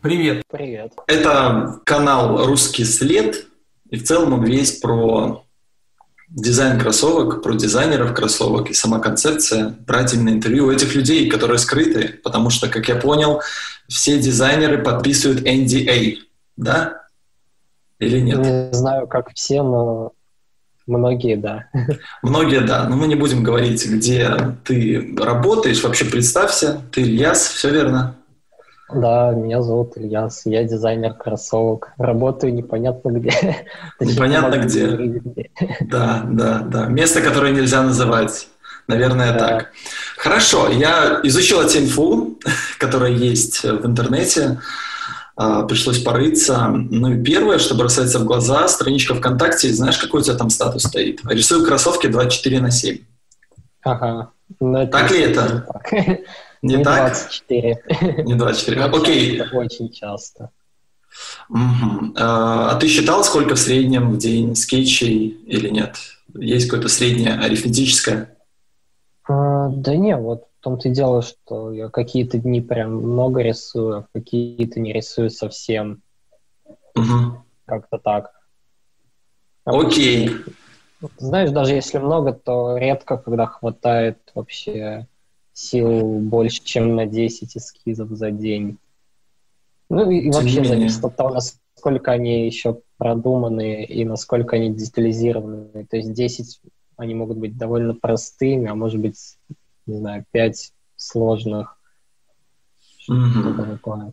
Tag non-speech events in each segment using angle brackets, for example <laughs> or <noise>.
Привет. Привет. Это канал «Русский след», и в целом он весь про дизайн кроссовок, про дизайнеров кроссовок и сама концепция, брать именно интервью у этих людей, которые скрыты, потому что, как я понял, все дизайнеры подписывают NDA, да? Или нет? Не знаю, как все, но многие, да. Многие, да. Но мы не будем говорить, где ты работаешь. Вообще представься, ты Ильяс, все верно? Да, меня зовут Ильяс, я дизайнер кроссовок. Работаю непонятно где. <laughs> Непонятно где. Да, да, да. Место, которое нельзя называть. Наверное, да. так. Хорошо, я изучил эту инфу, <laughs> которая есть в интернете. А, пришлось порыться. Ну и первое, что бросается в глаза, страничка ВКонтакте, знаешь, какой у тебя там статус стоит? Рисую кроссовки 24 на 7. Ага. Ну, так ли это? Не, не так? 24. Не 24. Окей. Это очень часто. Угу. А ты считал, сколько в среднем в день скетчей или нет? Есть какое-то среднее арифметическое? А, да не, вот том-то и дело, что я какие-то дни прям много рисую, а какие-то не рисую совсем. Угу. Как-то так. Окей. Знаешь, даже если много, то редко, когда хватает вообще сил больше, чем на 10 эскизов за день. Ну и, и вообще зависит от того, насколько они еще продуманы и насколько они детализированы. То есть 10 они могут быть довольно простыми, а может быть, не знаю, 5 сложных. Mm-hmm.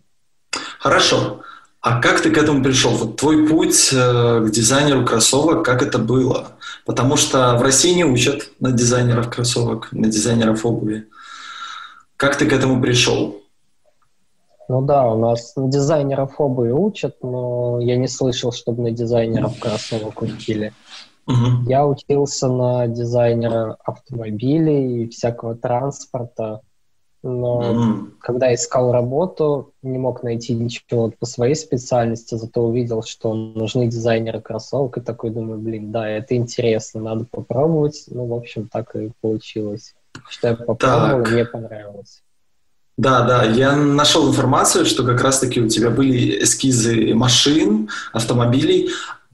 Хорошо. А как ты к этому пришел? Вот твой путь э, к дизайнеру кроссовок, как это было? Потому что в России не учат на дизайнеров кроссовок, на дизайнеров обуви. Как ты к этому пришел? Ну да, у нас на дизайнеров обуви учат, но я не слышал, чтобы на дизайнеров кроссовок учили. Угу. Я учился на дизайнера автомобилей и всякого транспорта, но угу. когда искал работу, не мог найти ничего по своей специальности, зато увидел, что нужны дизайнеры кроссовок, и такой думаю, блин, да, это интересно, надо попробовать. Ну, в общем, так и получилось что я попробовал, так. мне понравилось. Да, да, я нашел информацию, что как раз-таки у тебя были эскизы машин, автомобилей.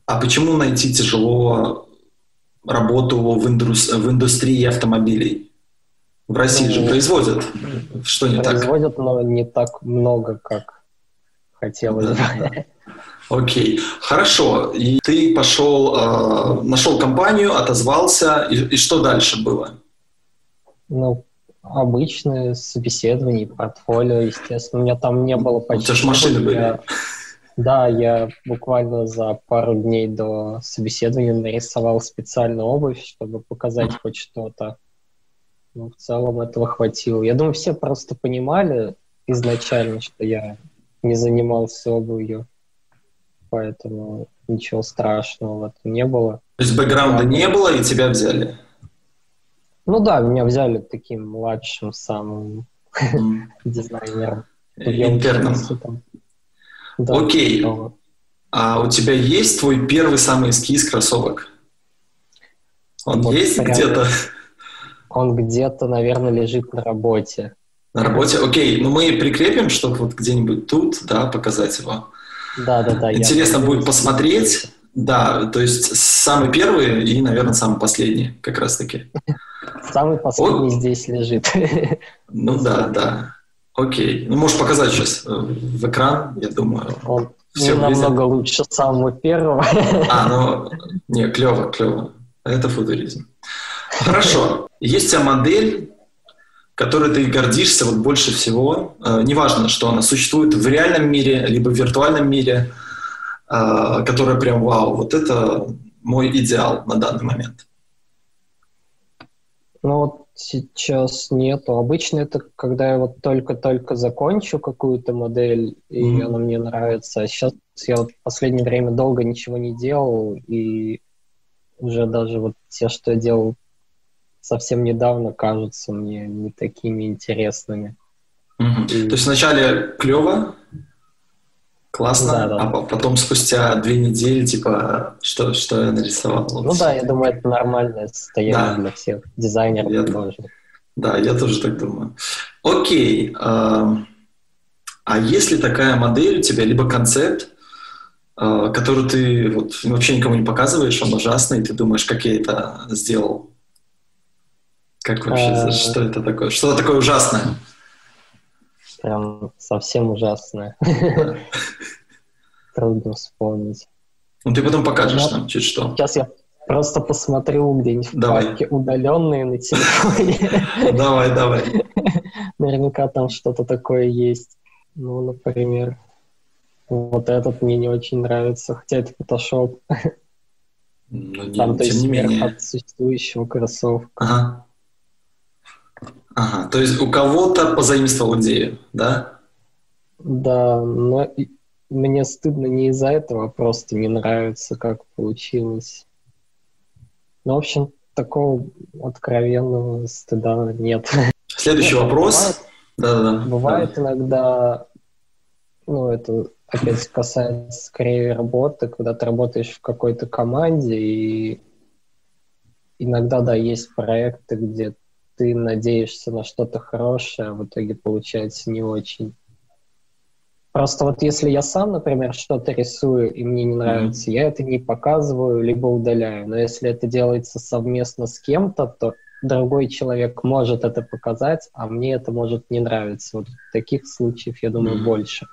А почему найти тяжело работу в, индус- в индустрии автомобилей? В России ну, же производят. Что не производят, так? Производят, но не так много, как хотелось бы. Да, Окей, хорошо. И ты пошел, э, нашел компанию, отозвался, и, и что дальше было? Ну, обычное собеседование, портфолио, естественно. У меня там не было почти... У тебя же машины были. Я, да, я буквально за пару дней до собеседования нарисовал специальную обувь, чтобы показать хоть что-то. Ну, в целом этого хватило. Я думаю, все просто понимали изначально, что я не занимался обувью, поэтому ничего страшного в этом не было. То есть бэкграунда не было, и тебя взяли? Ну да, меня взяли таким младшим самым <laughs> дизайнером. Интерном. Окей. А у тебя есть твой первый самый эскиз кроссовок? Он вот есть где-то? Он где-то, наверное, лежит на работе. На работе? Окей. Ну мы прикрепим, чтобы вот где-нибудь тут, да, показать его. Да, да, да. Интересно будет посмотреть. Да, то есть самый первый и, наверное, самый последний, как раз таки. <laughs> Самый последний О... здесь лежит. <laughs> Ну да, да. Окей. Ну, можешь показать сейчас э, в экран, я думаю. Он все не намного лучше самого первого. <laughs> А, ну, не, клево, клево. Это футуризм. Хорошо. Есть у тебя модель, которой ты гордишься вот больше всего. Э, неважно, что она существует в реальном мире, либо в виртуальном мире, э, которая прям вау, вот это мой идеал на данный момент. Ну вот сейчас нету. Обычно это когда я вот только-только закончу какую-то модель, и mm-hmm. она мне нравится. А сейчас я вот в последнее время долго ничего не делал, и уже даже вот те, что я делал совсем недавно, кажутся мне не такими интересными. Mm-hmm. И... То есть вначале клево, классно, да, да. а потом спустя две недели, типа, что, что я нарисовал. Ну да, я думаю, это нормальное состояние да. для всех дизайнеров я, Да, я тоже так думаю. Окей. А, а есть ли такая модель у тебя, либо концепт, а, который ты вот, вообще никому не показываешь, он ужасный, и ты думаешь, как я это сделал? Как вообще, а... что это такое? Что такое ужасное? Прям совсем ужасное. <laughs> Трудно вспомнить. Ну, ты потом покажешь нам чуть что. Сейчас я просто посмотрю где-нибудь в папке удаленные на телефоне. <laughs> Давай, давай. Наверняка там что-то такое есть. Ну, например, вот этот мне не очень нравится, хотя это Photoshop. Ну, не, там, то есть, не менее. от существующего кроссовка. Ага. Ага, то есть у кого-то позаимствовал идею, да? Да, но мне стыдно не из-за этого, а просто не нравится, как получилось. Ну, в общем, такого откровенного стыда нет. Следующий <laughs> вопрос. Да-да-да. Бывает да. иногда, ну, это опять касается скорее работы, когда ты работаешь в какой-то команде, и иногда, да, есть проекты, где ты надеешься на что-то хорошее, а в итоге получается не очень. Просто вот если я сам, например, что-то рисую, и мне не нравится, mm-hmm. я это не показываю, либо удаляю. Но если это делается совместно с кем-то, то другой человек может это показать, а мне это может не нравиться. Вот таких случаев, я думаю, mm-hmm. больше.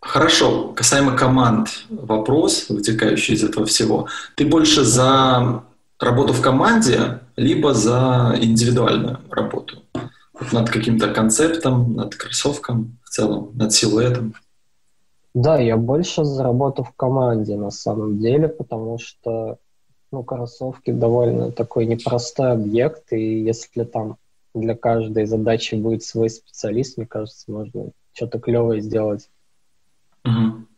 Хорошо. Касаемо команд, вопрос, вытекающий из этого всего. Ты больше за работу в команде, либо за индивидуальную работу? над каким-то концептом, над кроссовком в целом, над силуэтом? Да, я больше заработал в команде на самом деле, потому что ну, кроссовки довольно такой непростой объект, и если там для каждой задачи будет свой специалист, мне кажется, можно что-то клевое сделать.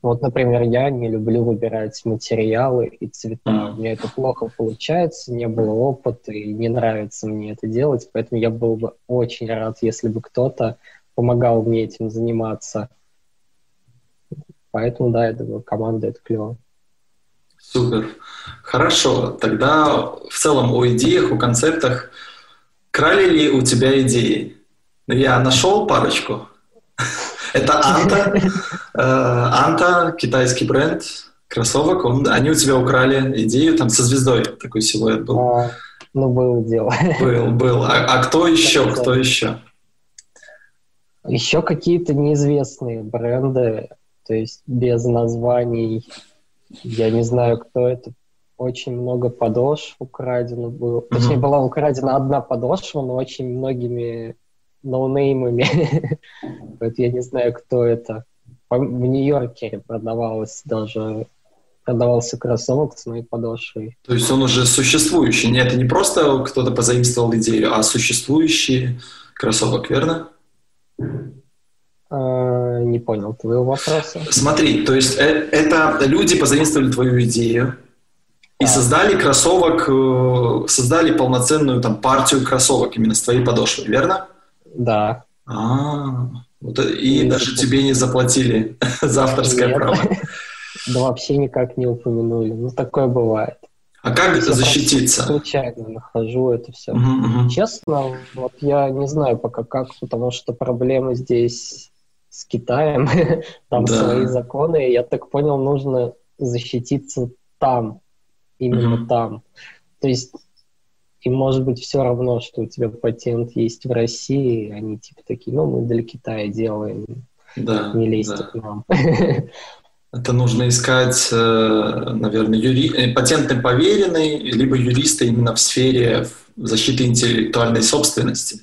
Вот, например, я не люблю выбирать материалы и цвета. Mm. У меня это плохо получается, не было опыта и не нравится мне это делать, поэтому я был бы очень рад, если бы кто-то помогал мне этим заниматься. Поэтому, да, я думаю, команда — это клево. Супер. Хорошо. Тогда в целом о идеях, о концептах. Крали ли у тебя идеи? Я нашел парочку. Это Анта. Э, Анта, китайский бренд кроссовок. Он, они у тебя украли идею там со звездой. Такой силуэт был. А, ну, был дело. Был, был. А, а кто еще? Кто еще? Еще какие-то неизвестные бренды, то есть без названий. Я не знаю, кто это. Очень много подошв украдено было. Mm-hmm. Точнее, была украдена одна подошва, но очень многими ноунеймами. <laughs> вот я не знаю, кто это. В Нью-Йорке продавалось даже продавался кроссовок с моей подошвой. То есть он уже существующий. Нет, это не просто кто-то позаимствовал идею, а существующий кроссовок, верно? А, не понял твоего вопроса. Смотри, то есть э, это люди позаимствовали твою идею и создали кроссовок, э, создали полноценную там партию кроссовок именно с твоей подошвой, верно? Да. А, вот, и, и даже тебе не заплатили <laughs> за авторское Нет. право. <laughs> Да вообще никак не упомянули. Ну, такое бывает. А как я защититься? Случайно нахожу это все. Угу, угу. Честно, вот я не знаю пока как, потому что проблемы здесь с Китаем, <laughs> там да. свои законы. Я так понял, нужно защититься там, именно угу. там. То есть и может быть все равно, что у тебя патент есть в России, они типа такие, ну, мы для Китая делаем, да, не лезьте да. к нам. Это нужно искать, э, наверное, юри... Э, патентный поверенный, либо юриста именно в сфере защиты интеллектуальной собственности.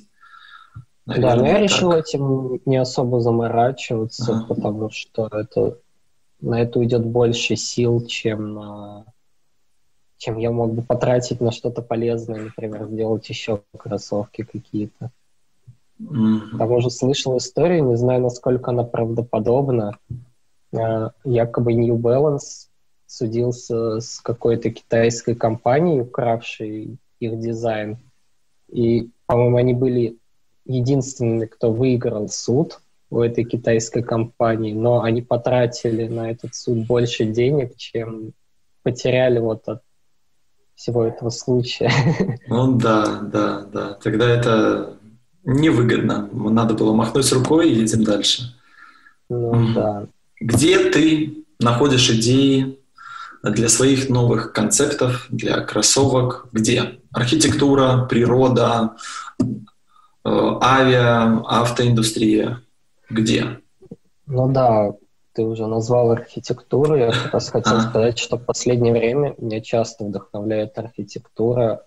Наверное, да, но я так. решил этим не особо заморачиваться, ага. потому что это на это уйдет больше сил, чем на чем я мог бы потратить на что-то полезное, например, сделать еще кроссовки какие-то. Mm-hmm. К тому же слышал историю, не знаю, насколько она правдоподобна. Uh, якобы New Balance судился с какой-то китайской компанией, укравшей их дизайн. И, по-моему, они были единственными, кто выиграл суд у этой китайской компании, но они потратили на этот суд больше денег, чем потеряли вот от всего этого случая. <laughs> Ну да, да, да. Тогда это невыгодно. Надо было махнуть рукой и едем дальше. Ну да. Где ты находишь идеи для своих новых концептов, для кроссовок? Где? Архитектура, природа, э, авиа, автоиндустрия. Где? Ну да, ты уже назвал архитектуру. Я как раз хотел сказать, что в последнее время меня часто вдохновляет архитектура,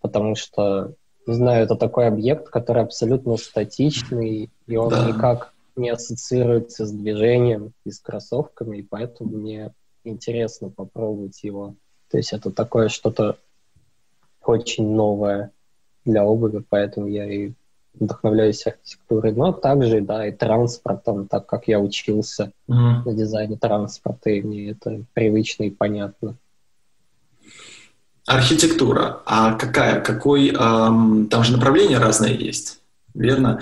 потому что, не знаю, это такой объект, который абсолютно статичный, и он да. никак не ассоциируется с движением и с кроссовками, и поэтому мне интересно попробовать его. То есть это такое что-то очень новое для обуви, поэтому я и вдохновляюсь архитектурой, но также, да, и транспортом, так как я учился mm-hmm. на дизайне транспорта, и мне это привычно и понятно. Архитектура. А какая? Какой? Эм, там же направления разные есть, верно?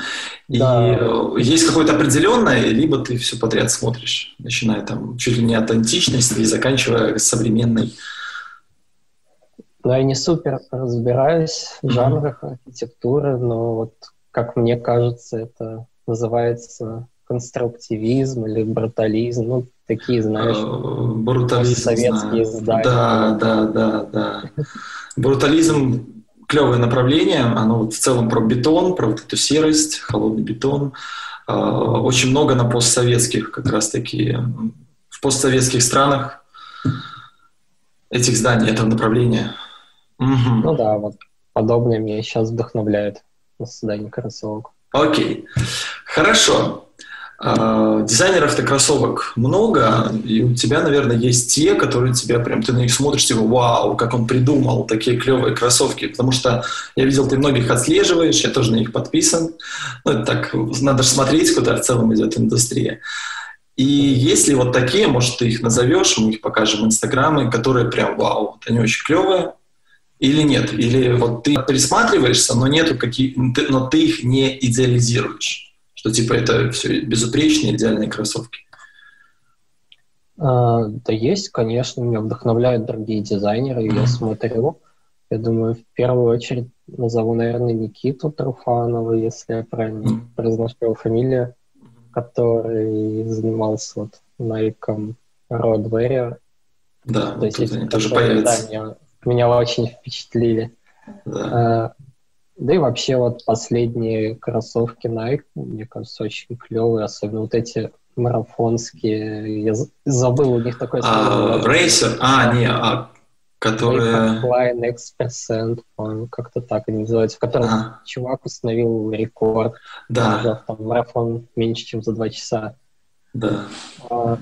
И да. есть какое-то определенное, либо ты все подряд смотришь, начиная там чуть ли не от античности и заканчивая современной. Да, я не супер разбираюсь в жанрах mm-hmm. архитектуры, но вот как мне кажется, это называется конструктивизм или брутализм, ну, такие, знаешь, э, брутализм, советские здания. Да, да, да, да. Брутализм клевое направление, оно вот в целом про бетон, про вот эту серость, холодный бетон. Э, очень много на постсоветских как раз-таки, в постсоветских странах этих зданий, этого направления. Угу. Ну да, вот подобное меня сейчас вдохновляет на создание кроссовок. Окей, хорошо. Uh, дизайнеров-то кроссовок много, и у тебя, наверное, есть те, которые тебя прям, ты на них смотришь, типа, вау, как он придумал такие клевые кроссовки, потому что я видел, ты многих отслеживаешь, я тоже на них подписан, ну, это так, надо же смотреть, куда в целом идет индустрия. И если вот такие, может, ты их назовешь, мы их покажем инстаграмы, которые прям вау, они очень клевые, или нет? Или вот ты присматриваешься, но нету каких, но ты их не идеализируешь, что типа это все безупречные идеальные кроссовки. А, да есть, конечно, меня вдохновляют другие дизайнеры, mm-hmm. я смотрю. Я думаю, в первую очередь назову, наверное, Никиту Труфанова, если я правильно mm-hmm. произношу его фамилию, который занимался вот Nike Road Warrior. Да, То есть, они тоже появятся меня очень впечатлили. Да. Э, да и вообще вот последние кроссовки Nike, мне кажется, очень клевые, особенно вот эти марафонские. Я забыл, у них такой... А, Racer? А, не, а которые... Line X%, как-то так они называются, в котором а. чувак установил рекорд. Да. Там, марафон меньше, чем за два часа. Да. А,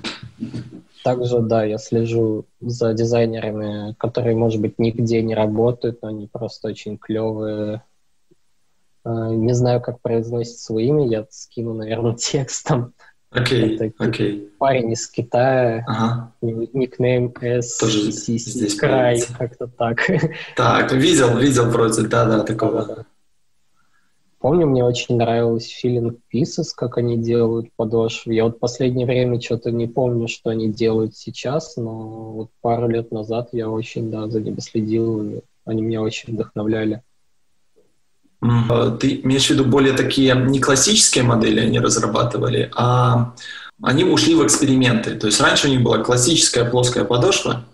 также, да, я слежу за дизайнерами, которые, может быть, нигде не работают, но они просто очень клевые. А, не знаю, как произносить свое имя, я скину, наверное, <laughs> текстом. Окей, okay, окей. Okay. Парень из Китая, ага. никнейм S, Тоже здесь край, как-то так. Так, видел, видел вроде, да-да, такого. Помню, мне очень нравилось Feeling Pieces, как они делают подошвы. Я вот последнее время что-то не помню, что они делают сейчас, но вот пару лет назад я очень, да, за ними следил, они меня очень вдохновляли. А ты имеешь в виду более такие не классические модели они разрабатывали, а они ушли в эксперименты. То есть раньше у них была классическая плоская подошва,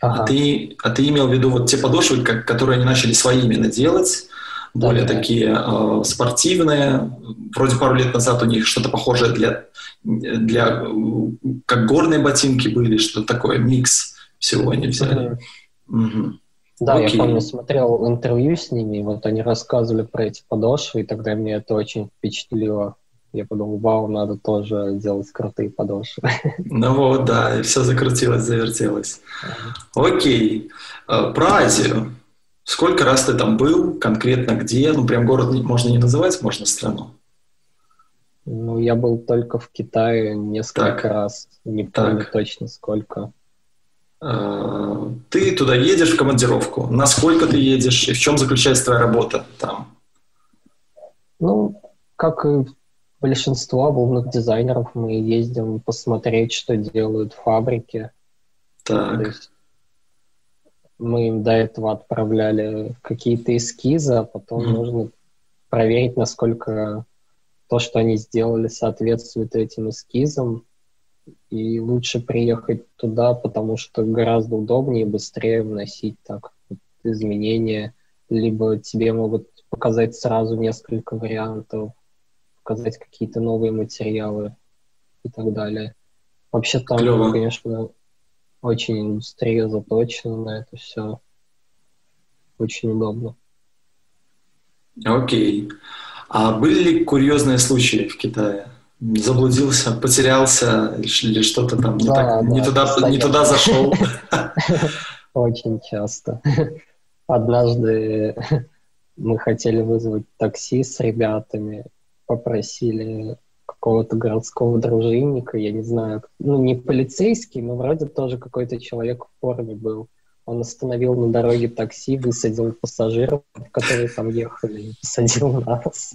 а ага. а, ты, а ты имел в виду вот те подошвы, как, которые они начали своими наделать, более да, такие э, спортивные. Вроде пару лет назад у них что-то похожее для, для как горные ботинки были, что такое, микс всего они взяли. Угу. Да, Окей. я помню, смотрел интервью с ними, вот они рассказывали про эти подошвы, и тогда мне это очень впечатлило. Я подумал, вау, надо тоже делать крутые подошвы. <laughs> Ну вот, да, и все закрутилось, завертелось. Окей. Э, про Азию. Сколько раз ты там был, конкретно где? Ну, прям город можно не называть, можно страну. Ну, я был только в Китае несколько так. раз. Не помню так. точно сколько. А, ты туда едешь в командировку. Насколько ты едешь и в чем заключается твоя работа там? Ну, как и большинство обувных дизайнеров, мы ездим посмотреть, что делают фабрики. Так. То есть мы им до этого отправляли какие-то эскизы, а потом mm-hmm. нужно проверить, насколько то, что они сделали, соответствует этим эскизам. И лучше приехать туда, потому что гораздо удобнее и быстрее вносить так вот, изменения. Либо тебе могут показать сразу несколько вариантов, показать какие-то новые материалы и так далее. Вообще там, Клево. конечно, очень индустрия заточена на это все. Очень удобно. Окей. А были ли курьезные случаи в Китае? Заблудился, потерялся или что-то там не, да, так, да, не, туда, не туда зашел? <laughs> Очень часто. Однажды мы хотели вызвать такси с ребятами, попросили какого-то городского дружинника, я не знаю, ну не полицейский, но вроде тоже какой-то человек в форме был. Он остановил на дороге такси, высадил пассажиров, которые там ехали, и посадил нас.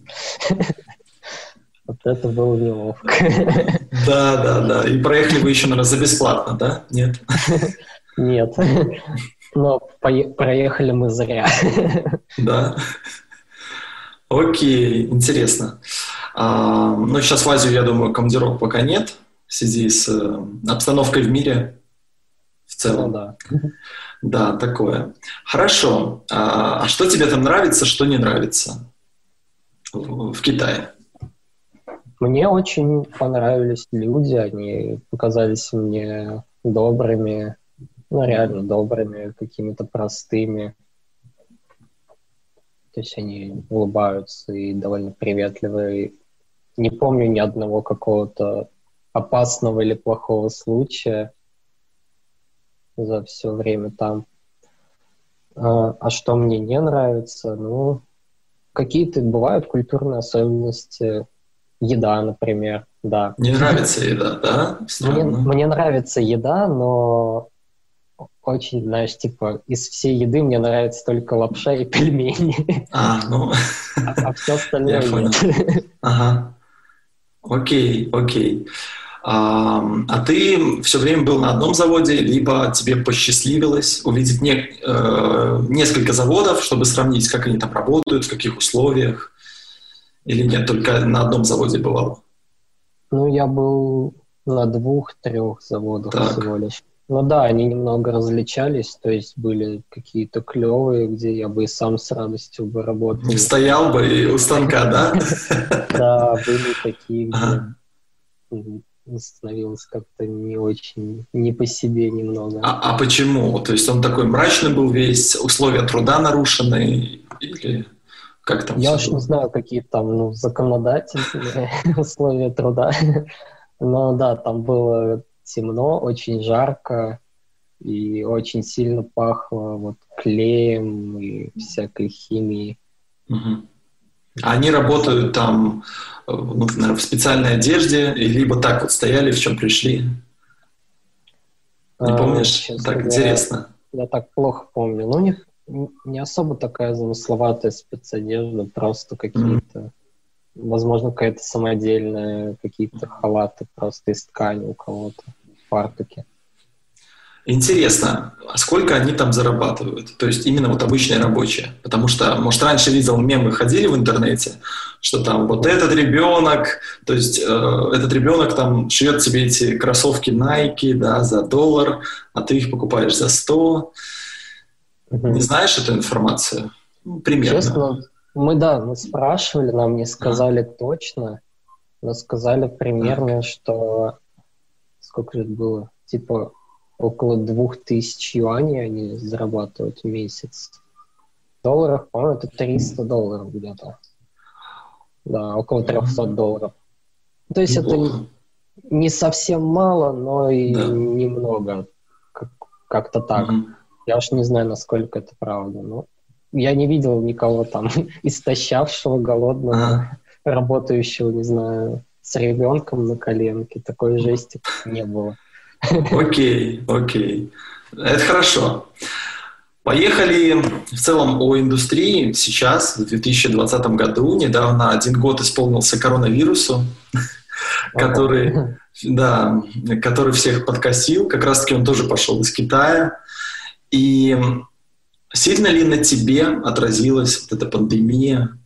Вот это было неловко. Да, да, да. И проехали вы еще, наверное, за бесплатно, да? Нет? Нет. Но проехали мы зря. Да. Окей, интересно. А, ну, сейчас в Азию, я думаю, командировок пока нет, в связи с э, обстановкой в мире в целом. Ну, да. Да, такое. Хорошо. А, а что тебе там нравится, что не нравится в, в Китае? Мне очень понравились люди, они показались мне добрыми, ну, реально добрыми, какими-то простыми. То есть они улыбаются и довольно приветливые. Не помню ни одного какого-то опасного или плохого случая за все время там. А, а что мне не нравится? Ну, какие-то бывают культурные особенности. Еда, например, да. Не нравится еда, да? Мне, мне нравится еда, но очень, знаешь, типа, из всей еды мне нравится только лапша и <laughs> пельмени. А, ну... А, а все остальное нет. Ага. Окей, окей. А, а ты все время был на одном заводе, либо тебе посчастливилось увидеть не, э, несколько заводов, чтобы сравнить, как они там работают, в каких условиях, или нет, только на одном заводе бывал? Ну, я был на двух-трех заводах так. всего лишь. Ну да, они немного различались, то есть были какие-то клевые, где я бы и сам с радостью бы работал. Стоял бы и у станка, да? <laughs> Да, были такие, где становилось как-то не очень, не по себе немного. А, а почему? То есть он такой мрачный был весь, условия труда нарушены или как там? Я уж не знаю, какие там ну, законодательные <laughs> условия труда. Но да, там было темно, очень жарко и очень сильно пахло вот клеем и всякой химией. Угу. Они работают там, ну, наверное, в специальной одежде, либо так вот стояли, в чем пришли? Не а, помнишь? Так я, интересно. Я так плохо помню. Ну, у них не особо такая замысловатая спецодежда, просто какие-то, mm. возможно, какая-то самодельная, какие-то халаты просто из ткани у кого-то, фартуки. Интересно, а сколько они там зарабатывают? То есть именно вот обычные рабочие. Потому что, может, раньше видел мемы, ходили в интернете, что там вот этот ребенок, то есть э, этот ребенок там шьет себе эти кроссовки Nike, да, за доллар, а ты их покупаешь за 100. Угу. Не знаешь эту информацию? Ну, примерно. Честно, мы, да, мы спрашивали, нам не сказали а. точно, но сказали примерно, так. что сколько же это было? Типа около двух тысяч юаней они зарабатывают в месяц. В долларах, по-моему, это 300 долларов где-то. Да, около 300 долларов. То есть Неплохо. это не совсем мало, но и да. немного. Как- как-то так. mm Я уж не знаю, насколько это правда. Но я не видел никого там <laughs> истощавшего, голодного, а. работающего, не знаю, с ребенком на коленке. Такой жести не было. Окей, окей. Это хорошо. Поехали в целом о индустрии. Сейчас, в 2020 году, недавно один год исполнился коронавирусу, который, да, который всех подкосил. Как раз-таки он тоже пошел из Китая. И Сильно ли на тебе отразилась вот эта пандемия?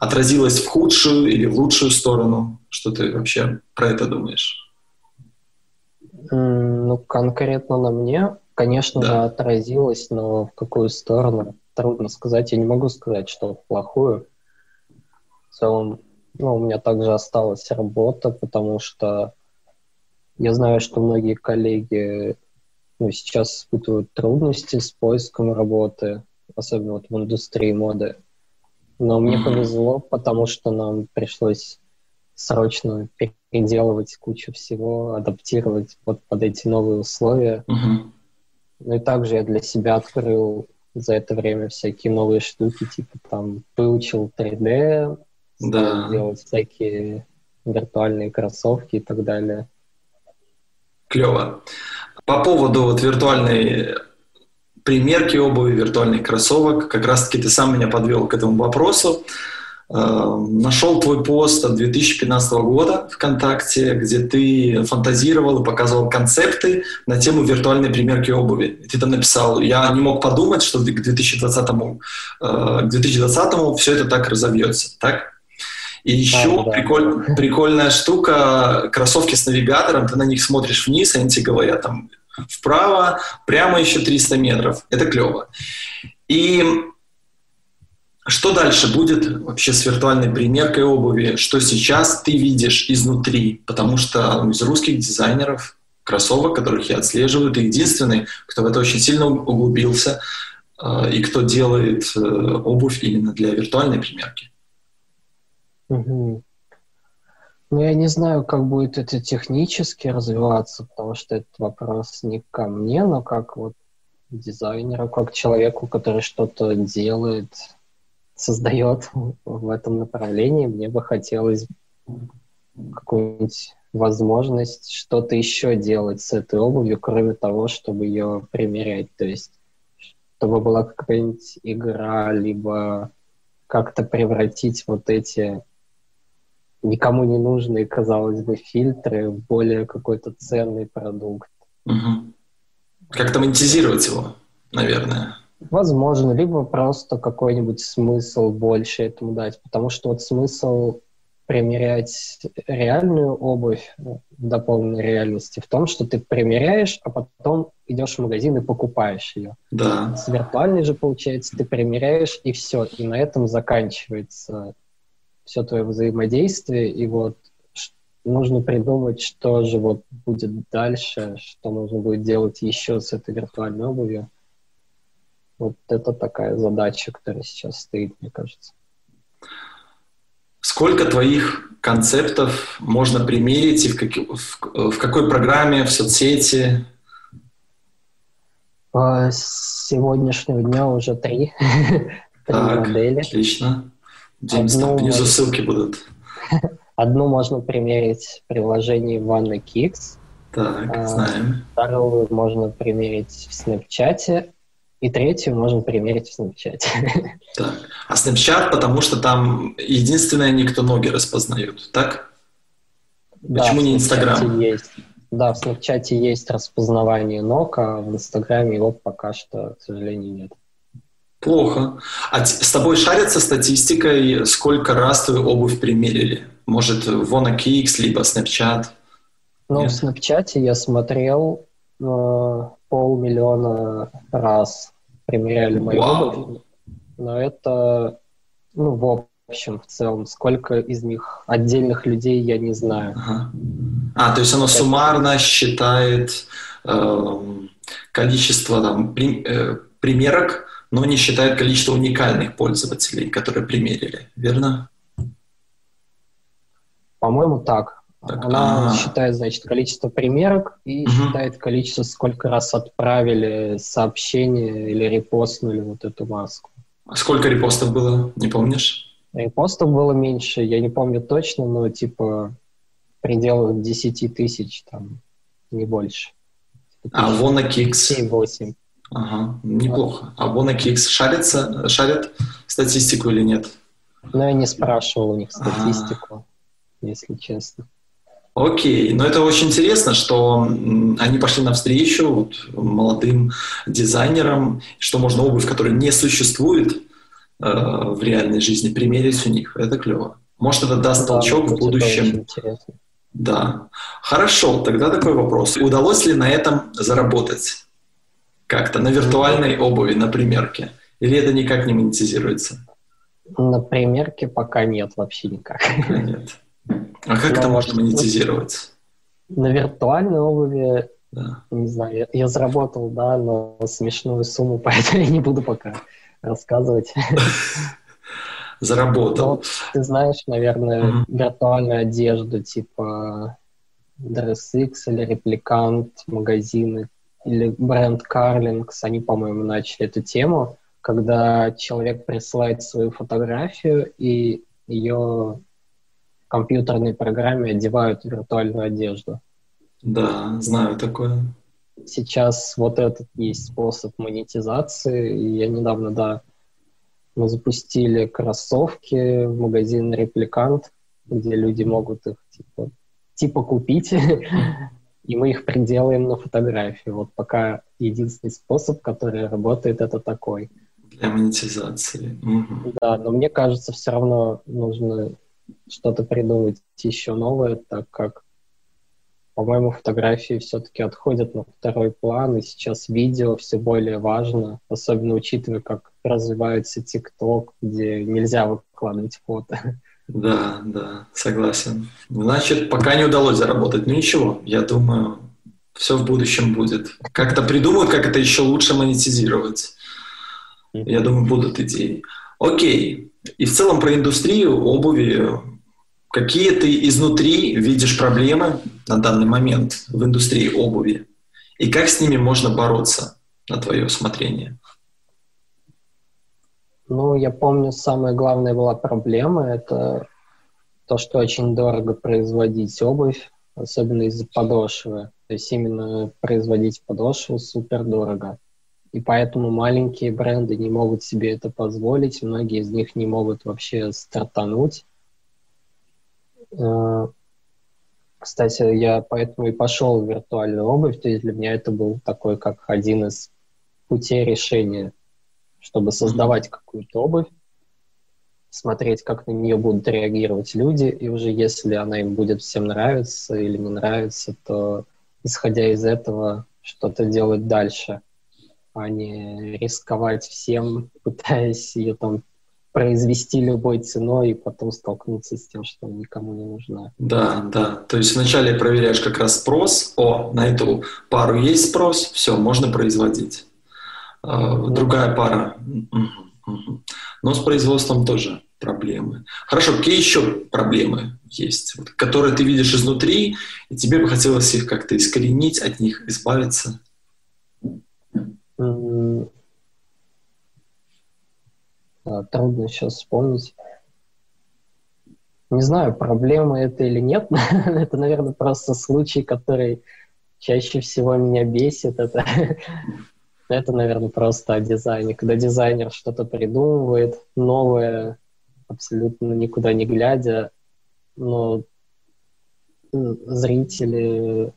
Отразилась в худшую или в лучшую сторону? Что ты вообще про это думаешь? Ну, конкретно на мне, конечно, да. отразилась, но в какую сторону? Трудно сказать. Я не могу сказать, что в плохую. В целом, ну, у меня также осталась работа, потому что я знаю, что многие коллеги ну, сейчас испытывают трудности с поиском работы, особенно вот в индустрии моды. Но мне повезло, потому что нам пришлось срочно переделывать кучу всего, адаптировать вот под эти новые условия. Ну и также я для себя открыл за это время всякие новые штуки, типа там выучил 3D, да. делать всякие виртуальные кроссовки и так далее. Клево. По поводу вот виртуальной примерки обуви, виртуальных кроссовок, как раз-таки ты сам меня подвел к этому вопросу. Э, нашел твой пост от 2015 года ВКонтакте, где ты фантазировал и показывал концепты на тему виртуальной примерки обуви. Ты там написал, я не мог подумать, что к 2020, к 2020 все это так разовьется. Так? И еще да, да. Приколь, прикольная штука, кроссовки с навигатором, ты на них смотришь вниз, они тебе говорят там вправо, прямо еще 300 метров. Это клево. И что дальше будет вообще с виртуальной примеркой обуви? Что сейчас ты видишь изнутри? Потому что из русских дизайнеров кроссовок, которых я отслеживаю, ты единственный, кто в это очень сильно углубился э, и кто делает э, обувь именно для виртуальной примерки. Угу. Ну, я не знаю, как будет это технически развиваться, потому что этот вопрос не ко мне, но как вот дизайнеру, как человеку, который что-то делает, создает в этом направлении, мне бы хотелось какую-нибудь возможность что-то еще делать с этой обувью, кроме того, чтобы ее примерять. То есть, чтобы была какая-нибудь игра, либо как-то превратить вот эти никому не нужные, казалось бы, фильтры более какой-то ценный продукт. Угу. Как-то монетизировать его, наверное. Возможно, либо просто какой-нибудь смысл больше этому дать, потому что вот смысл примерять реальную обувь в дополненной реальности в том, что ты примеряешь, а потом идешь в магазин и покупаешь ее. Да. С виртуальной же, получается, ты примеряешь, и все, и на этом заканчивается все твое взаимодействие, и вот нужно придумать, что же вот будет дальше, что нужно будет делать еще с этой виртуальной обувью. Вот это такая задача, которая сейчас стоит, мне кажется. Сколько твоих концептов можно примерить и в, как, в, в какой программе, в соцсети? А, с сегодняшнего дня уже три, <laughs> три модели. Отлично. Джеймс, Одну внизу можно... ссылки будут. <laughs> Одну можно примерить в приложении Wanna Kicks. Так, а, знаем. Вторую можно примерить в Snapchat. И третью можно примерить в Snapchat. <laughs> Так. А Snapchat, потому что там единственное, никто ноги распознают, так? Да, Почему не? Есть. Да, в Snapchat есть распознавание ног, а в Инстаграме его пока что, к сожалению, нет. Плохо. А с тобой шарится статистикой, сколько раз твою обувь примерили? Может, в OnaKix, либо Snapchat? Ну, Нет? в Snapchat я смотрел э, полмиллиона раз примеряли мою Вау. обувь. Но это, ну, в общем, в целом, сколько из них отдельных людей, я не знаю. Ага. А, то есть оно суммарно считает э, количество там, при, э, примерок, но не считает количество уникальных пользователей, которые примерили, верно? По-моему, так. так. Она А-а-а. считает, значит, количество примерок и угу. считает количество, сколько раз отправили сообщение или репостнули вот эту маску. А сколько репостов было, не помнишь? Репостов было меньше, я не помню точно, но типа в пределах 10 тысяч, там, не больше. А Вона Кикс? 7-8. Ага, неплохо. А Bonakix шарится, шарят статистику или нет? Ну, я не спрашивал у них статистику, а если честно. Окей, но это очень интересно, что они пошли навстречу вот, молодым дизайнерам, что можно обувь, которая не существует э, в реальной жизни, примерить у них. Это клево. Может, это даст да, толчок в будущем. Да. Хорошо, тогда такой вопрос. Удалось ли на этом заработать? Как-то на виртуальной обуви, на примерке? Или это никак не монетизируется? На примерке пока нет, вообще никак. нет. А как Но это можно монетизировать? На виртуальной обуви, да. не знаю, я, я заработал, да, но смешную сумму, <laughs> поэтому я не буду пока рассказывать. <laughs> Заработал. Вот, ты знаешь, наверное, mm-hmm. виртуальную одежду типа DressX или Репликант, магазины или бренд Carlings, они, по-моему, начали эту тему, когда человек присылает свою фотографию и ее компьютерной программе одевают виртуальную одежду. Да, знаю такое. Сейчас вот этот есть способ монетизации. И я недавно, да, мы запустили кроссовки в магазин Репликант, где люди могут их типа, типа купить, <laughs> и мы их приделаем на фотографии. Вот пока единственный способ, который работает, это такой. Для монетизации. Угу. Да, но мне кажется, все равно нужно что-то придумать еще новое, так как, по-моему, фотографии все-таки отходят на второй план, и сейчас видео все более важно, особенно учитывая, как развивается ТикТок, где нельзя выкладывать фото. Да, да, согласен. Значит, пока не удалось заработать. Ну ничего, я думаю, все в будущем будет. Как-то придумают, как это еще лучше монетизировать. Я думаю, будут идеи. Окей. И в целом про индустрию обуви. Какие ты изнутри видишь проблемы на данный момент в индустрии обуви? И как с ними можно бороться, на твое усмотрение? Ну, я помню, самая главная была проблема — это то, что очень дорого производить обувь, особенно из-за подошвы. То есть именно производить подошву супер дорого и поэтому маленькие бренды не могут себе это позволить, многие из них не могут вообще стартануть. Э, кстати, я поэтому и пошел в виртуальную обувь, то есть для меня это был такой как один из путей решения, чтобы создавать какую-то обувь, смотреть, как на нее будут реагировать люди, и уже если она им будет всем нравиться или не нравится, то исходя из этого что-то делать дальше – а не рисковать всем, <laughs> пытаясь ее там произвести любой ценой и потом столкнуться с тем, что никому не нужна. Да, да. То есть вначале проверяешь как раз спрос. О, на эту пару есть спрос, все, можно производить. А, другая пара. Но с производством тоже проблемы. Хорошо, какие еще проблемы есть, которые ты видишь изнутри, и тебе бы хотелось их как-то искоренить, от них избавиться? Трудно сейчас вспомнить. Не знаю, проблема это или нет. <laughs> это, наверное, просто случай, который чаще всего меня бесит. Это, это наверное, просто о дизайне. Когда дизайнер что-то придумывает, новое, абсолютно никуда не глядя, но зрители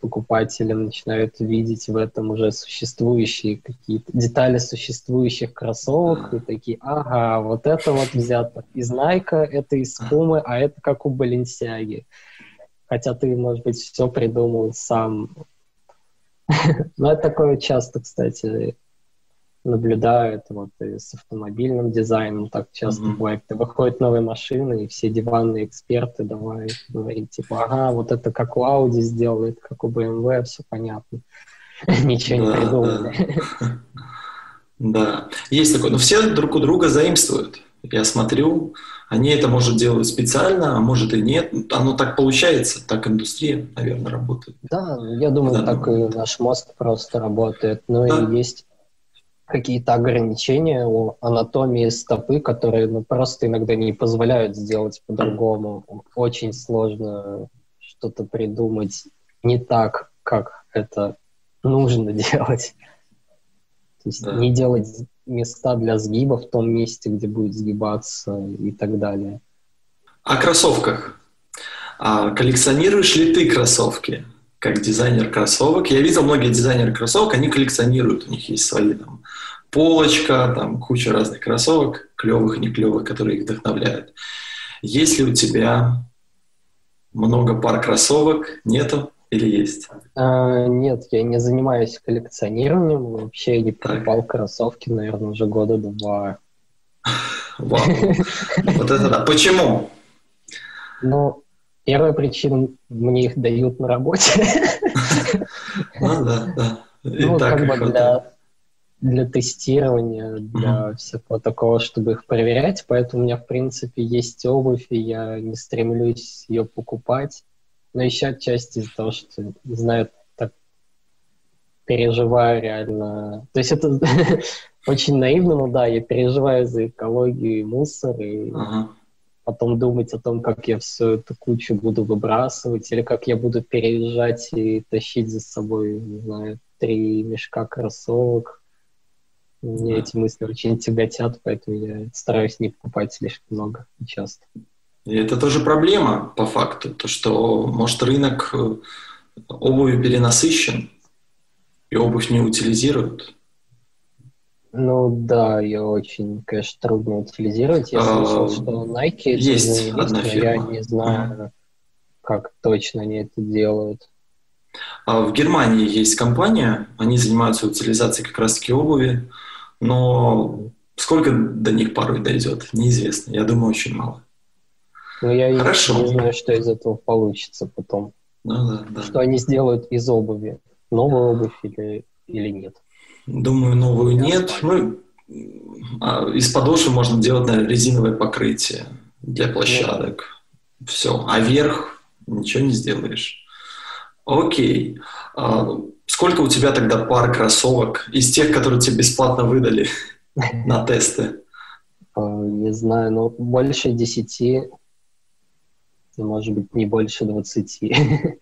покупатели начинают видеть в этом уже существующие какие-то детали существующих кроссовок и такие, ага, вот это вот взято из Найка, это из Пумы, а это как у Баленсиаги. Хотя ты, может быть, все придумал сам. Но это такое часто, кстати, наблюдаю, это вот и с автомобильным дизайном так часто mm-hmm. бывает. Выходят новые машины, и все диванные эксперты давай говорить, типа, ага, вот это как у Audi сделает, как у BMW, все понятно. <laughs> Ничего не придумали. Да, есть такое. Но все друг у друга заимствуют. Я смотрю, они это, может, делают специально, а может и нет. Оно так получается, так индустрия, наверное, работает. Да, я думаю, так и наш мозг просто работает. Но и есть какие-то ограничения у анатомии стопы, которые ну, просто иногда не позволяют сделать по-другому. Очень сложно что-то придумать не так, как это нужно <laughs> делать. То есть да. не делать места для сгиба в том месте, где будет сгибаться и так далее. О кроссовках. А коллекционируешь ли ты кроссовки? Как дизайнер кроссовок. Я видел многие дизайнеры кроссовок, они коллекционируют, у них есть свои там полочка, там куча разных кроссовок, клевых, не клевых, которые их вдохновляют. Есть ли у тебя много пар кроссовок? Нету или есть? А, нет, я не занимаюсь коллекционированием. Вообще я не покупал так. кроссовки, наверное, уже года два. Вау. Вот это да. Почему? Ну, первая причина, мне их дают на работе. Ну да, да. Ну, как бы для для тестирования, для mm-hmm. всякого такого, чтобы их проверять. Поэтому у меня, в принципе, есть обувь, и я не стремлюсь ее покупать. Но еще отчасти из-за того, что, не знаю, так переживаю реально. То есть это <laughs> очень наивно, но да, я переживаю за экологию и мусор, и uh-huh. потом думать о том, как я всю эту кучу буду выбрасывать, или как я буду переезжать и тащить за собой, не знаю, три мешка кроссовок мне эти мысли очень тяготят, поэтому я стараюсь не покупать слишком много и часто. И это тоже проблема, по факту, то, что, может, рынок э, обуви перенасыщен, и обувь не утилизируют. Ну да, ее очень, конечно, трудно утилизировать. Я слышал, а, что Nike есть одна фирма. я не знаю, как точно они это делают. А в Германии есть компания, они занимаются утилизацией как раз-таки обуви, но сколько до них порой дойдет, неизвестно. Я думаю, очень мало. Ну, я Хорошо. не знаю, что из этого получится потом. Ну, да, да. Что они сделают из обуви? Новую обувь или, или нет? Думаю, новую я нет. Ну, а из подошвы можно делать, наверное, резиновое покрытие для площадок. Нет. Все. А верх ничего не сделаешь. Окей. А, сколько у тебя тогда пар кроссовок из тех, которые тебе бесплатно выдали <laughs> на тесты? А, не знаю, но больше десяти, может быть, не больше двадцати.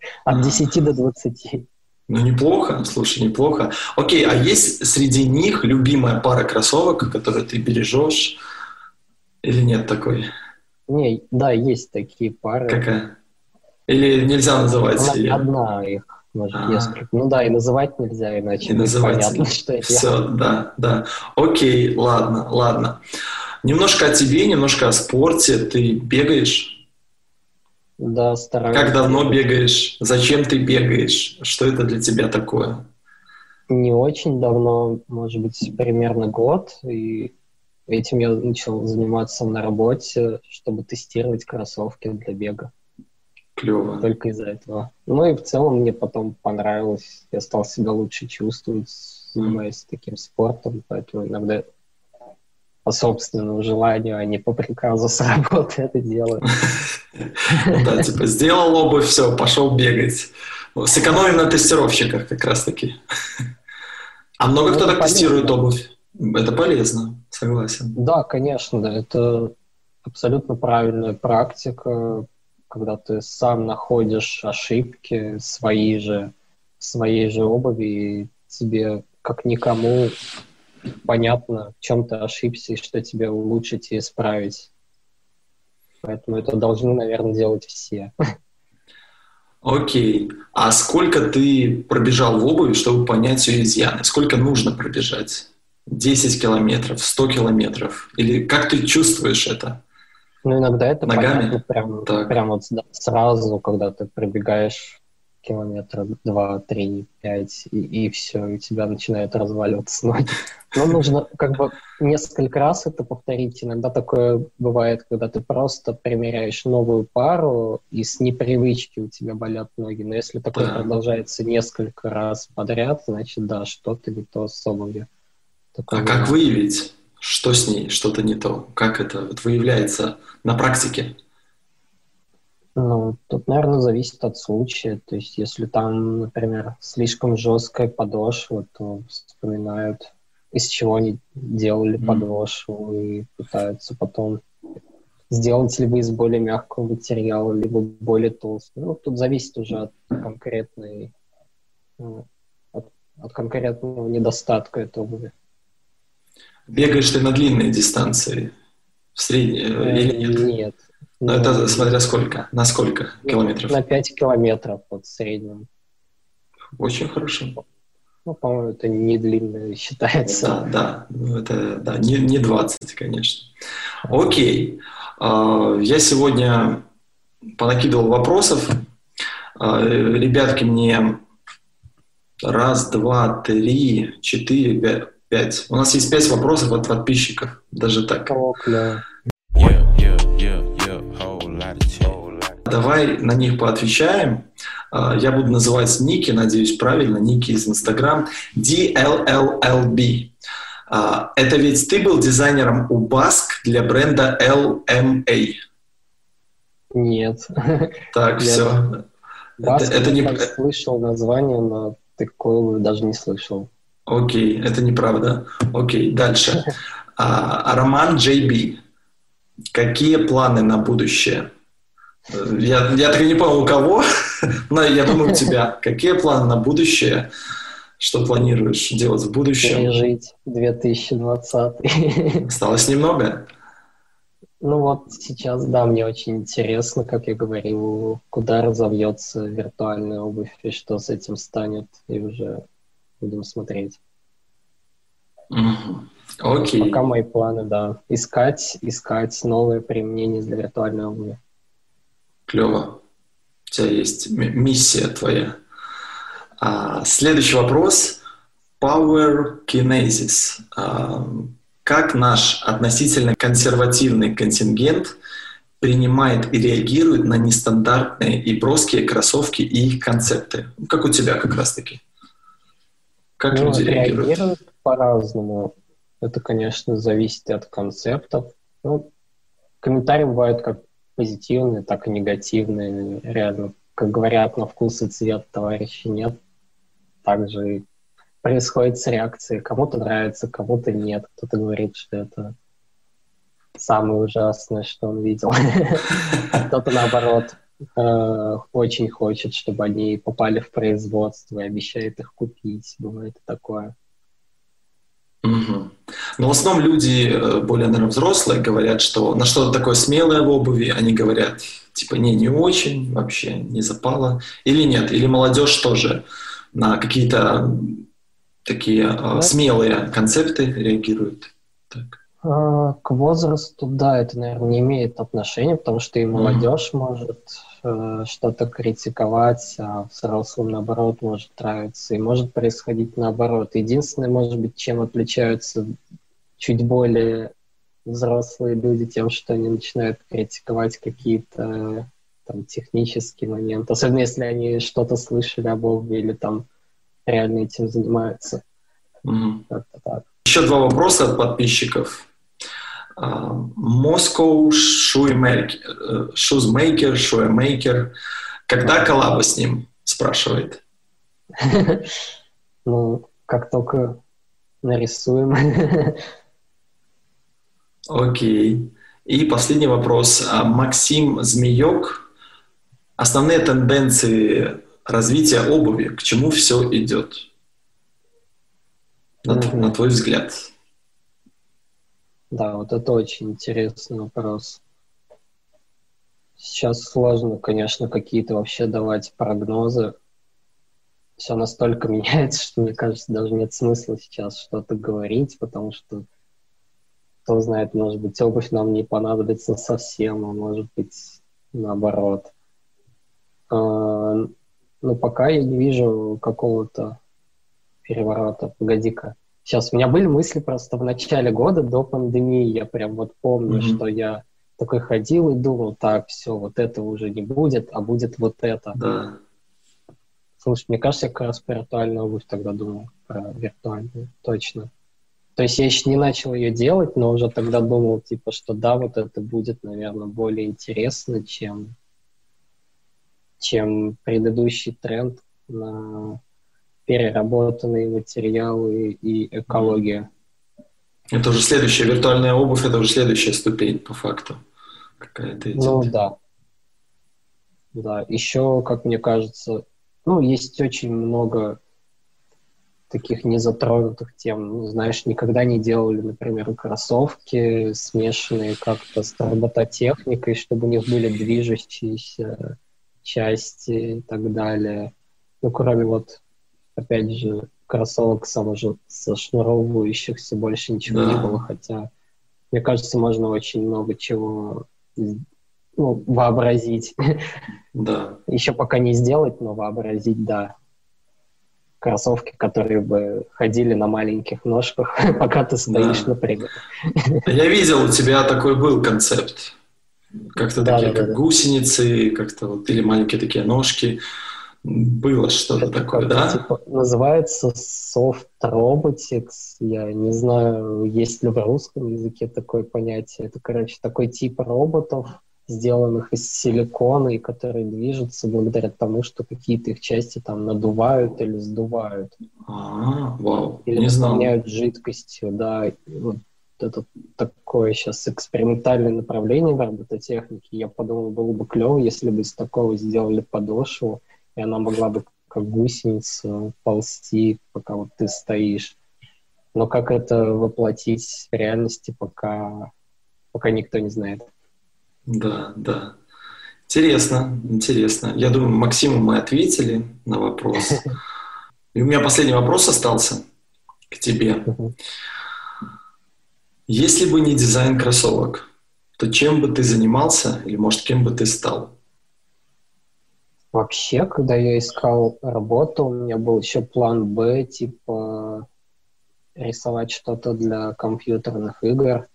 <laughs> От десяти до двадцати. Ну, неплохо, слушай, неплохо. Окей, а есть среди них любимая пара кроссовок, которую ты бережешь? Или нет такой? Не, да, есть такие пары. Какая? Или нельзя называть? Одна, или... одна их, может, а несколько. Ну да, и называть нельзя, иначе и называть понятно, <laughs> что это Все, да, да. Окей, ладно, ладно. Немножко о тебе, немножко о спорте. Ты бегаешь? Да, стараюсь. Как давно бегаешь? Зачем ты бегаешь? Что это для тебя такое? Не очень давно, может быть, примерно год. И этим я начал заниматься на работе, чтобы тестировать кроссовки для бега. Клево. Только из-за этого. Ну и в целом мне потом понравилось. Я стал себя лучше чувствовать, занимаясь mm. таким спортом, поэтому иногда по собственному желанию, а не по приказу с <laughs> работы это делаю. <laughs> Да, типа сделал обувь, все, пошел бегать. Сэкономим на тестировщиках как раз-таки. <laughs> А много ну, кто так тестирует обувь? Это полезно, согласен. Да, конечно, да. Это абсолютно правильная практика когда ты сам находишь ошибки свои же, своей же обуви, и тебе, как никому, понятно, в чем ты ошибся и что тебе улучшить и исправить. Поэтому это должны, наверное, делать все. Окей. А сколько ты пробежал в обуви, чтобы понять ее изъяны? Сколько нужно пробежать? 10 километров, 100 километров? Или как ты чувствуешь это? Ну, иногда это Ногами? понятно прям, так. прям вот сразу, когда ты пробегаешь километра два, три, пять, и, и все, и тебя начинает разваливаться ноги. Но нужно как бы несколько раз это повторить. Иногда такое бывает, когда ты просто примеряешь новую пару, и с непривычки у тебя болят ноги. Но если такое да. продолжается несколько раз подряд, значит, да, что-то не то с обувью. Такое а как выявить? Что с ней, что-то не то? Как это вот выявляется на практике? Ну, тут, наверное, зависит от случая. То есть, если там, например, слишком жесткая подошва, то вспоминают, из чего они делали mm. подошву и пытаются потом сделать либо из более мягкого материала, либо более толстого. Ну, тут зависит уже от конкретной, ну, от, от конкретного недостатка этой обуви. Бегаешь ты на длинные дистанции? В средние э, или нет? Нет. Но ну, это смотря сколько, на сколько километров? На 5 километров вот в среднем. Очень хорошо. Ну, по-моему, это не длинно считается. Да, да, ну, это да, не, не 20, конечно. Окей. А, я сегодня понакидывал вопросов. А, ребятки мне раз, два, три, четыре, пять. У нас есть пять вопросов от подписчиков. Даже так. О, Давай на них поотвечаем. А, я буду называть ники, надеюсь, правильно, ники из Instagram. DLLLB. А, это ведь ты был дизайнером у Basque для бренда LMA? Нет. Так, все. Баск, это, это не... слышал название, но такого даже не слышал. Окей, это неправда. Окей, дальше. <laughs> А, Роман JB. Какие планы на будущее? Я, я так и не понял, у кого, <laughs> но я думаю, у тебя. Какие планы на будущее? Что планируешь делать в будущем? Пережить 2020. <laughs> Осталось немного? Ну вот сейчас, да, мне очень интересно, как я говорил, куда разовьется виртуальная обувь и что с этим станет, и уже будем смотреть. Окей. Okay. Пока мои планы, да. Искать, искать новые применения для виртуальной обуви. Клево. У тебя есть миссия твоя. А, следующий вопрос. Power Kinesis. А, как наш относительно консервативный контингент принимает и реагирует на нестандартные и броские кроссовки и их концепты? Как у тебя как раз-таки. Как ну, люди реагируют? Реагируют по-разному. Это, конечно, зависит от концептов. Ну, комментарии бывают как позитивные, так и негативные. Реально, как говорят, на вкус и цвет товарищей нет. Также происходит с реакцией. Кому-то нравится, кому-то нет. Кто-то говорит, что это самое ужасное, что он видел. <laughs> Кто-то, наоборот, э, очень хочет, чтобы они попали в производство и обещает их купить. Бывает такое. Угу. Но в основном люди э, более, наверное, взрослые говорят, что на что-то такое смелое в обуви, они говорят, типа, не, не очень, вообще не запало. Или нет, или молодежь тоже на какие-то такие э, да. смелые концепты реагирует. Так. А, к возрасту, да, это, наверное, не имеет отношения, потому что и молодежь mm. может что-то критиковать, а взрослым, наоборот, может нравиться. И может происходить наоборот. Единственное, может быть, чем отличаются чуть более взрослые люди тем, что они начинают критиковать какие-то там технические моменты, особенно если они что-то слышали об обуви или там реально этим занимаются. Как-то так. Еще два вопроса от подписчиков. Moscow Shoemaker, Shoemaker, Shoemaker. Когда коллаба с ним? Спрашивает. <laughs> Ну, как только нарисуем. <laughs> Окей. И последний вопрос. А Максим Змеек. Основные тенденции развития обуви, к чему все идет? На, mm-hmm. на твой взгляд. Да, вот это очень интересный вопрос. Сейчас сложно, конечно, какие-то вообще давать прогнозы. Все настолько <laughs> меняется, что, мне кажется, даже нет смысла сейчас что-то говорить, потому что, кто знает, может быть, обувь нам не понадобится совсем, а может быть, наоборот. А, но ну, пока я не вижу какого-то переворота. Погоди-ка. Сейчас у меня были мысли просто в начале года, до пандемии, я прям вот помню, mm-hmm. что я такой ходил и думал, так, все, вот это уже не будет, а будет вот это. Да. Слушай, мне кажется, я как раз про виртуальную обувь тогда думал, про виртуальную, точно. То есть я еще не начал ее делать, но уже тогда думал, типа, что да, вот это будет, наверное, более интересно, чем, чем предыдущий тренд на переработанные материалы и экология. Это уже следующая виртуальная обувь, это уже следующая ступень по факту. Какая-то идет. Ну да. Да, еще, как мне кажется, ну, есть очень много таких незатронутых тем. Ну, знаешь, никогда не делали, например, кроссовки, смешанные как-то с робототехникой, чтобы у них были движущиеся части и так далее. Ну, кроме вот, опять же, кроссовок самошнуровывающихся больше ничего да. не было, хотя, мне кажется, можно очень много чего ну, вообразить. Да. Еще пока не сделать, но вообразить, да. Кроссовки, которые бы ходили на маленьких ножках, <laughs> пока ты стоишь да. напрямую. Я видел, у тебя такой был концепт. Как-то да, такие, да, как да. гусеницы, как-то вот, или маленькие такие ножки. Было что-то такое, да? Типа, называется Soft Robotics. Я не знаю, есть ли в русском языке такое понятие. Это, короче, такой тип роботов, сделанных из силикона и которые движутся благодаря тому, что какие-то их части там надувают или сдувают. А, вау, или не наполняют жидкостью, да. Вот это такое сейчас экспериментальное направление в робототехнике. Я подумал, было бы клево, если бы из такого сделали подошву, и она могла бы как гусеница ползти, пока вот ты стоишь. Но как это воплотить в реальности, пока, пока никто не знает. Да, да. Интересно, интересно. Я думаю, Максиму мы ответили на вопрос. И у меня последний вопрос остался к тебе. Если бы не дизайн кроссовок, то чем бы ты занимался или, может, кем бы ты стал? Вообще, когда я искал работу, у меня был еще план Б, типа рисовать что-то для компьютерных игр.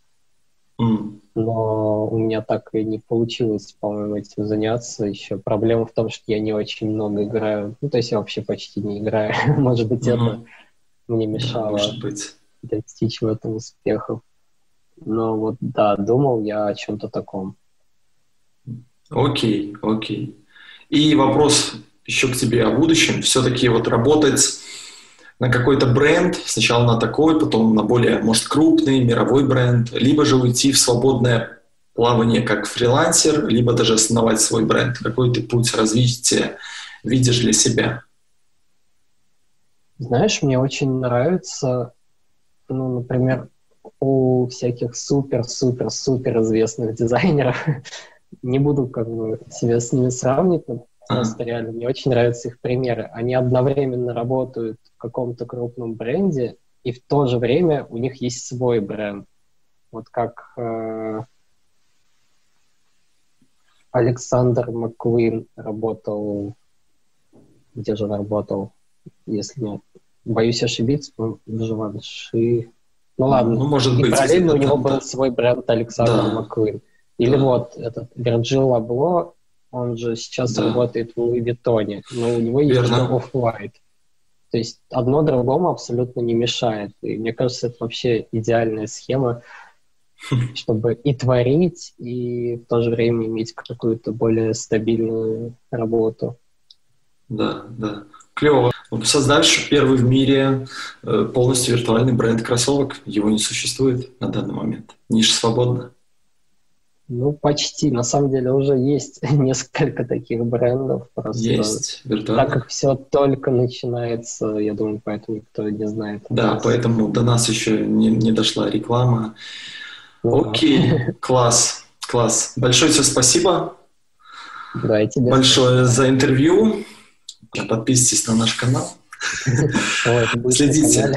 Но у меня так и не получилось, по-моему, этим заняться. Еще проблема в том, что я не очень много играю. Ну, то есть я вообще почти не играю. <laughs> Может быть, mm-hmm. это мне мешало да, быть. достичь в этом успехов. Но вот, да, думал я о чем-то таком. Окей, окей. И вопрос еще к тебе о будущем. Все-таки вот работать на какой-то бренд, сначала на такой, потом на более, может, крупный, мировой бренд, либо же уйти в свободное плавание как фрилансер, либо даже основать свой бренд. Какой ты путь развития видишь для себя? Знаешь, мне очень нравится, ну, например, у всяких супер-супер-супер известных дизайнеров, <laughs> не буду как бы себя с ними сравнивать, но Просто реально мне очень нравятся их примеры. Они одновременно работают в каком-то крупном бренде, и в то же время у них есть свой бренд. Вот как э, Александр Маккуин работал... Где же он работал? Если не... Боюсь ошибиться, в Живанши. Ну ладно. Ну, может и быть. Параллельно у него был свой бренд Александр да. Маккуин. Или да. вот этот Вирджил Лабло, он же сейчас да. работает в Луи Виттоне, но у него есть Off-White. То есть одно другому абсолютно не мешает. И мне кажется, это вообще идеальная схема, чтобы и творить, и в то же время иметь какую-то более стабильную работу. Да, да. Клево. Создашь первый в мире э, полностью виртуальный бренд кроссовок. Его не существует на данный момент. Ниша свободна. Ну, почти. На самом деле уже есть <laughs> несколько таких брендов. Просто есть, виртуально. Так как все только начинается, я думаю, поэтому никто не знает. Да, нас. поэтому до нас еще не, не дошла реклама. Ну, Окей, да. класс, класс. Большое тебе спасибо. Да, и тебе Большое спасибо. за интервью. Подписывайтесь на наш канал. <laughs> Следите.